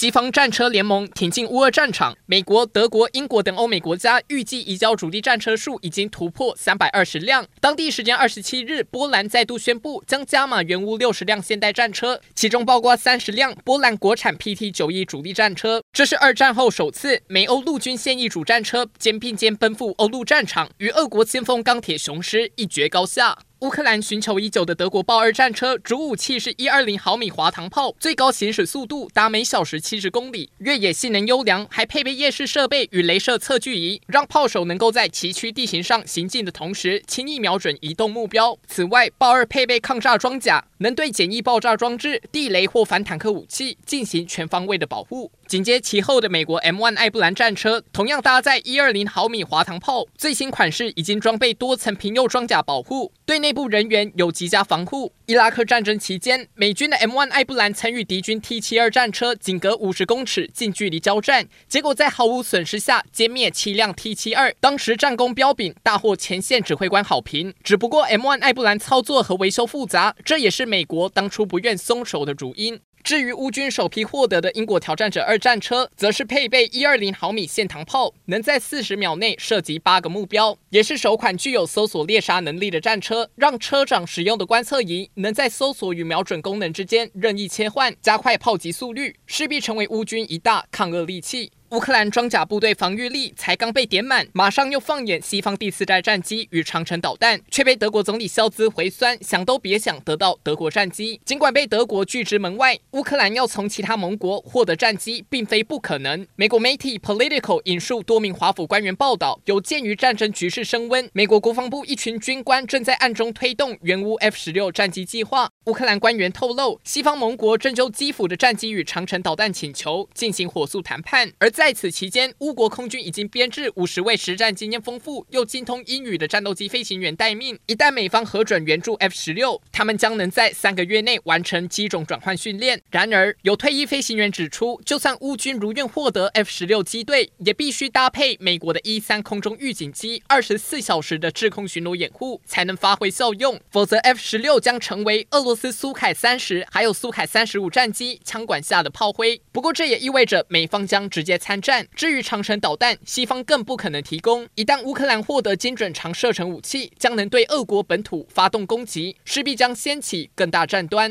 西方战车联盟挺进乌俄战场，美国、德国、英国等欧美国家预计移交主力战车数已经突破三百二十辆。当地时间二十七日，波兰再度宣布将加码援乌六十辆现代战车，其中包括三十辆波兰国产 PT 九 E 主力战车。这是二战后首次美欧陆军现役主战车肩并肩奔赴欧陆战场，与俄国先锋钢铁雄狮一决高下。乌克兰寻求已久的德国豹二战车，主武器是一二零毫米滑膛炮，最高行驶速度达每小时七十公里，越野性能优良，还配备夜视设备与镭射测距仪，让炮手能够在崎岖地形上行进的同时，轻易瞄准移动目标。此外，豹二配备抗炸装甲，能对简易爆炸装置、地雷或反坦克武器进行全方位的保护。紧接其后的美国 M1 艾布兰战车，同样搭载一二零毫米滑膛炮，最新款式已经装备多层平右装甲保护，对内内部人员有极佳防护。伊拉克战争期间，美军的 M1 艾布兰曾与敌军 T72 战车仅隔五十公尺近距离交战，结果在毫无损失下歼灭七辆 T72，当时战功彪炳，大获前线指挥官好评。只不过 M1 艾布兰操作和维修复杂，这也是美国当初不愿松手的主因。至于乌军首批获得的英国挑战者二战车，则是配备一二零毫米线膛炮，能在四十秒内射击八个目标，也是首款具有搜索猎杀能力的战车，让车长使用的观测仪能在搜索与瞄准功能之间任意切换，加快炮击速率，势必成为乌军一大抗俄利器。乌克兰装甲部队防御力才刚被点满，马上又放眼西方第四代战机与长城导弹，却被德国总理肖兹回酸，想都别想得到德国战机。尽管被德国拒之门外，乌克兰要从其他盟国获得战机，并非不可能。美国媒体 Political 引述多名华府官员报道，有鉴于战争局势升温，美国国防部一群军官正在暗中推动援乌 F 十六战机计划。乌克兰官员透露，西方盟国正就基辅的战机与长城导弹请求进行火速谈判，而在此期间，乌国空军已经编制五十位实战经验丰富又精通英语的战斗机飞行员待命。一旦美方核准援助 F 十六，他们将能在三个月内完成机种转换训练。然而，有退役飞行员指出，就算乌军如愿获得 F 十六机队，也必须搭配美国的 E 三空中预警机，二十四小时的制空巡逻掩护，才能发挥效用。否则，F 十六将成为俄罗斯。苏凯三十还有苏凯三十五战机枪管下的炮灰，不过这也意味着美方将直接参战。至于长城导弹，西方更不可能提供。一旦乌克兰获得精准长射程武器，将能对俄国本土发动攻击，势必将掀起更大战端。